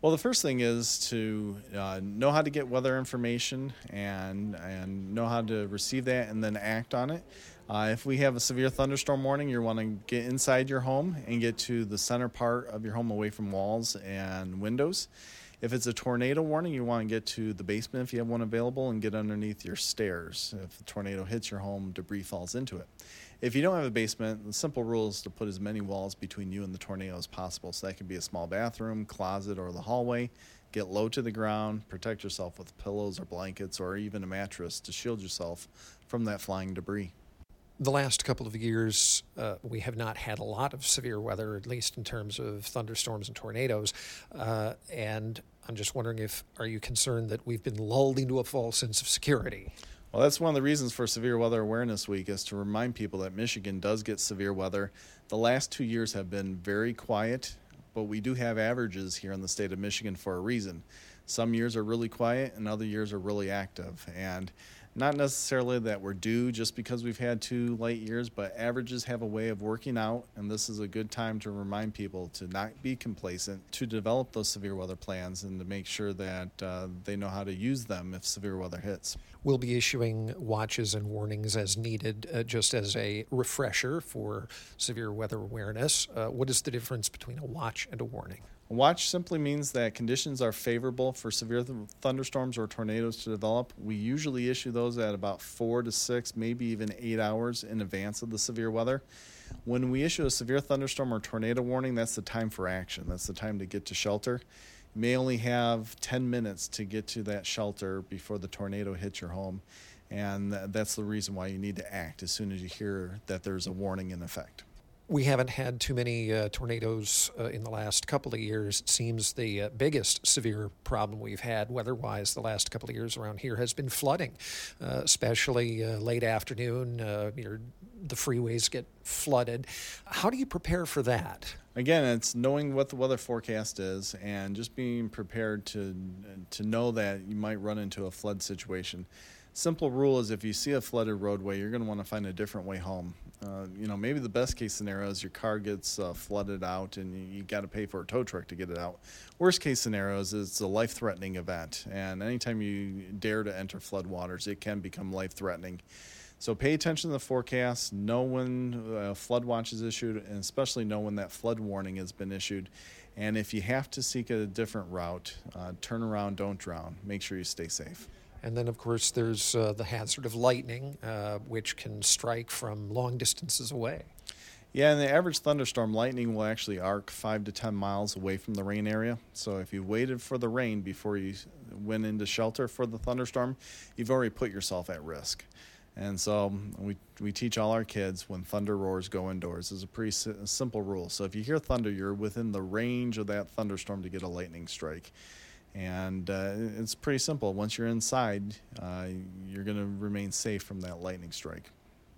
Well, the first thing is to uh, know how to get weather information and and know how to receive that and then act on it. Uh, if we have a severe thunderstorm warning, you want to get inside your home and get to the center part of your home away from walls and windows. If it's a tornado warning, you want to get to the basement if you have one available and get underneath your stairs. If the tornado hits your home, debris falls into it. If you don't have a basement, the simple rule is to put as many walls between you and the tornado as possible. So that could be a small bathroom, closet, or the hallway. Get low to the ground, protect yourself with pillows or blankets or even a mattress to shield yourself from that flying debris. The last couple of years, uh, we have not had a lot of severe weather, at least in terms of thunderstorms and tornadoes. Uh, and I'm just wondering if are you concerned that we've been lulled into a false sense of security? Well, that's one of the reasons for Severe Weather Awareness Week is to remind people that Michigan does get severe weather. The last two years have been very quiet, but we do have averages here in the state of Michigan for a reason. Some years are really quiet and other years are really active. And not necessarily that we're due just because we've had two light years, but averages have a way of working out, and this is a good time to remind people to not be complacent, to develop those severe weather plans, and to make sure that uh, they know how to use them if severe weather hits. We'll be issuing watches and warnings as needed, uh, just as a refresher for severe weather awareness. Uh, what is the difference between a watch and a warning? Watch simply means that conditions are favorable for severe th- thunderstorms or tornadoes to develop. We usually issue those at about four to six, maybe even eight hours in advance of the severe weather. When we issue a severe thunderstorm or tornado warning, that's the time for action. That's the time to get to shelter. You may only have 10 minutes to get to that shelter before the tornado hits your home. And that's the reason why you need to act as soon as you hear that there's a warning in effect we haven't had too many uh, tornadoes uh, in the last couple of years. It seems the uh, biggest severe problem we've had weather wise the last couple of years around here has been flooding, uh, especially uh, late afternoon. Uh, the freeways get flooded. How do you prepare for that? Again, it's knowing what the weather forecast is and just being prepared to, to know that you might run into a flood situation simple rule is if you see a flooded roadway, you're going to want to find a different way home. Uh, you know, maybe the best case scenario is your car gets uh, flooded out and you, you got to pay for a tow truck to get it out. Worst case scenario is it's a life threatening event, and anytime you dare to enter flood waters, it can become life threatening. So pay attention to the forecast, know when uh, flood watch is issued, and especially know when that flood warning has been issued. And if you have to seek a different route, uh, turn around, don't drown. Make sure you stay safe. And then, of course, there's uh, the hazard of lightning, uh, which can strike from long distances away. Yeah, in the average thunderstorm, lightning will actually arc five to 10 miles away from the rain area. So if you waited for the rain before you went into shelter for the thunderstorm, you've already put yourself at risk. And so we, we teach all our kids when thunder roars, go indoors. is a pretty simple rule. So if you hear thunder, you're within the range of that thunderstorm to get a lightning strike and uh, it's pretty simple. Once you're inside, uh, you're going to remain safe from that lightning strike.